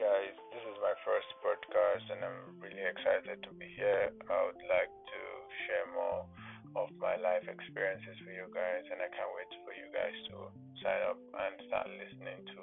Guys, this is my first podcast, and I'm really excited to be here. I would like to share more of my life experiences with you guys, and I can't wait for you guys to sign up and start listening to.